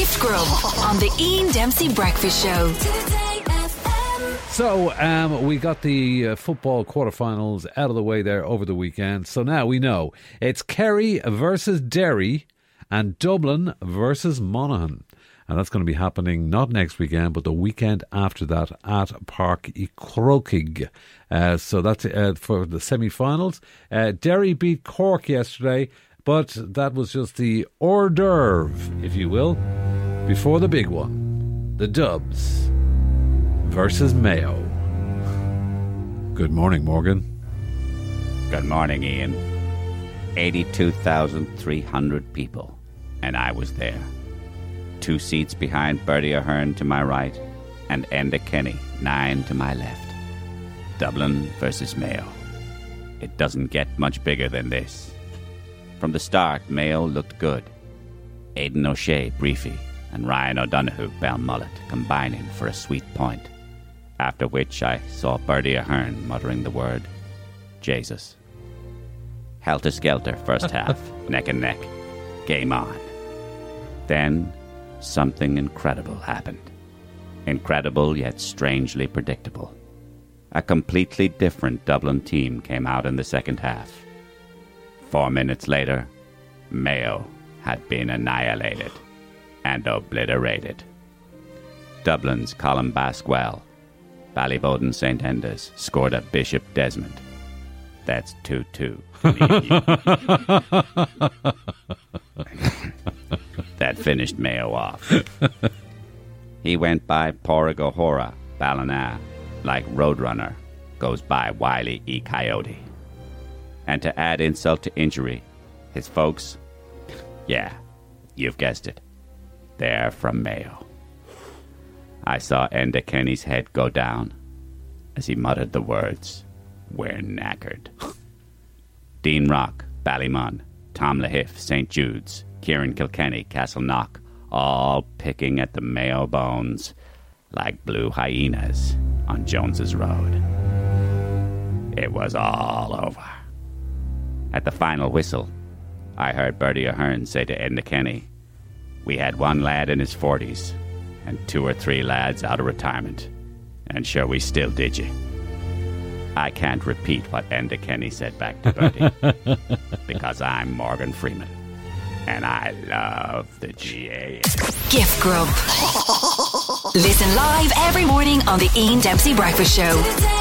Gift Grub on the Ian Dempsey Breakfast Show. So um, we got the uh, football quarterfinals out of the way there over the weekend. So now we know it's Kerry versus Derry and Dublin versus Monaghan. And that's going to be happening not next weekend, but the weekend after that at Park y. Uh, so that's uh, for the semi finals. Uh, Derry beat Cork yesterday, but that was just the hors d'oeuvre, if you will, before the big one the Dubs versus Mayo. Good morning, Morgan. Good morning, Ian. 82,300 people, and I was there. Two seats behind Bertie Ahern to my right, and Enda Kenny, nine to my left. Dublin versus Mayo. It doesn't get much bigger than this. From the start, Mayo looked good. Aidan O'Shea, Breaffy, and Ryan O'Donoghue, Belmullet, combining for a sweet point after which I saw Bertie Ahern muttering the word Jesus. Helter skelter, first half, neck and neck. Game on. Then something incredible happened. Incredible yet strangely predictable. A completely different Dublin team came out in the second half. Four minutes later, Mayo had been annihilated and obliterated. Dublin's Colm Basquel Ballyboden St. Enda's scored a Bishop Desmond. That's 2 2. that finished Mayo off. he went by Pádraig O'Hora, Ballina, like Roadrunner goes by Wile E. Coyote. And to add insult to injury, his folks, yeah, you've guessed it, they're from Mayo. I saw Enda Kenny's head go down as he muttered the words, We're knackered. Dean Rock, Ballymun, Tom Lahiff, St. Jude's, Kieran Kilkenny, Castleknock, all picking at the Mayo bones like blue hyenas on Jones's Road. It was all over. At the final whistle, I heard Bertie Ahern say to Enda Kenny, We had one lad in his 40s and two or three lads out of retirement. And sure, we still did you. I can't repeat what Enda Kenny said back to Bertie because I'm Morgan Freeman. And I love the GAA. Gift Grub. Listen live every morning on the Ian Dempsey Breakfast Show.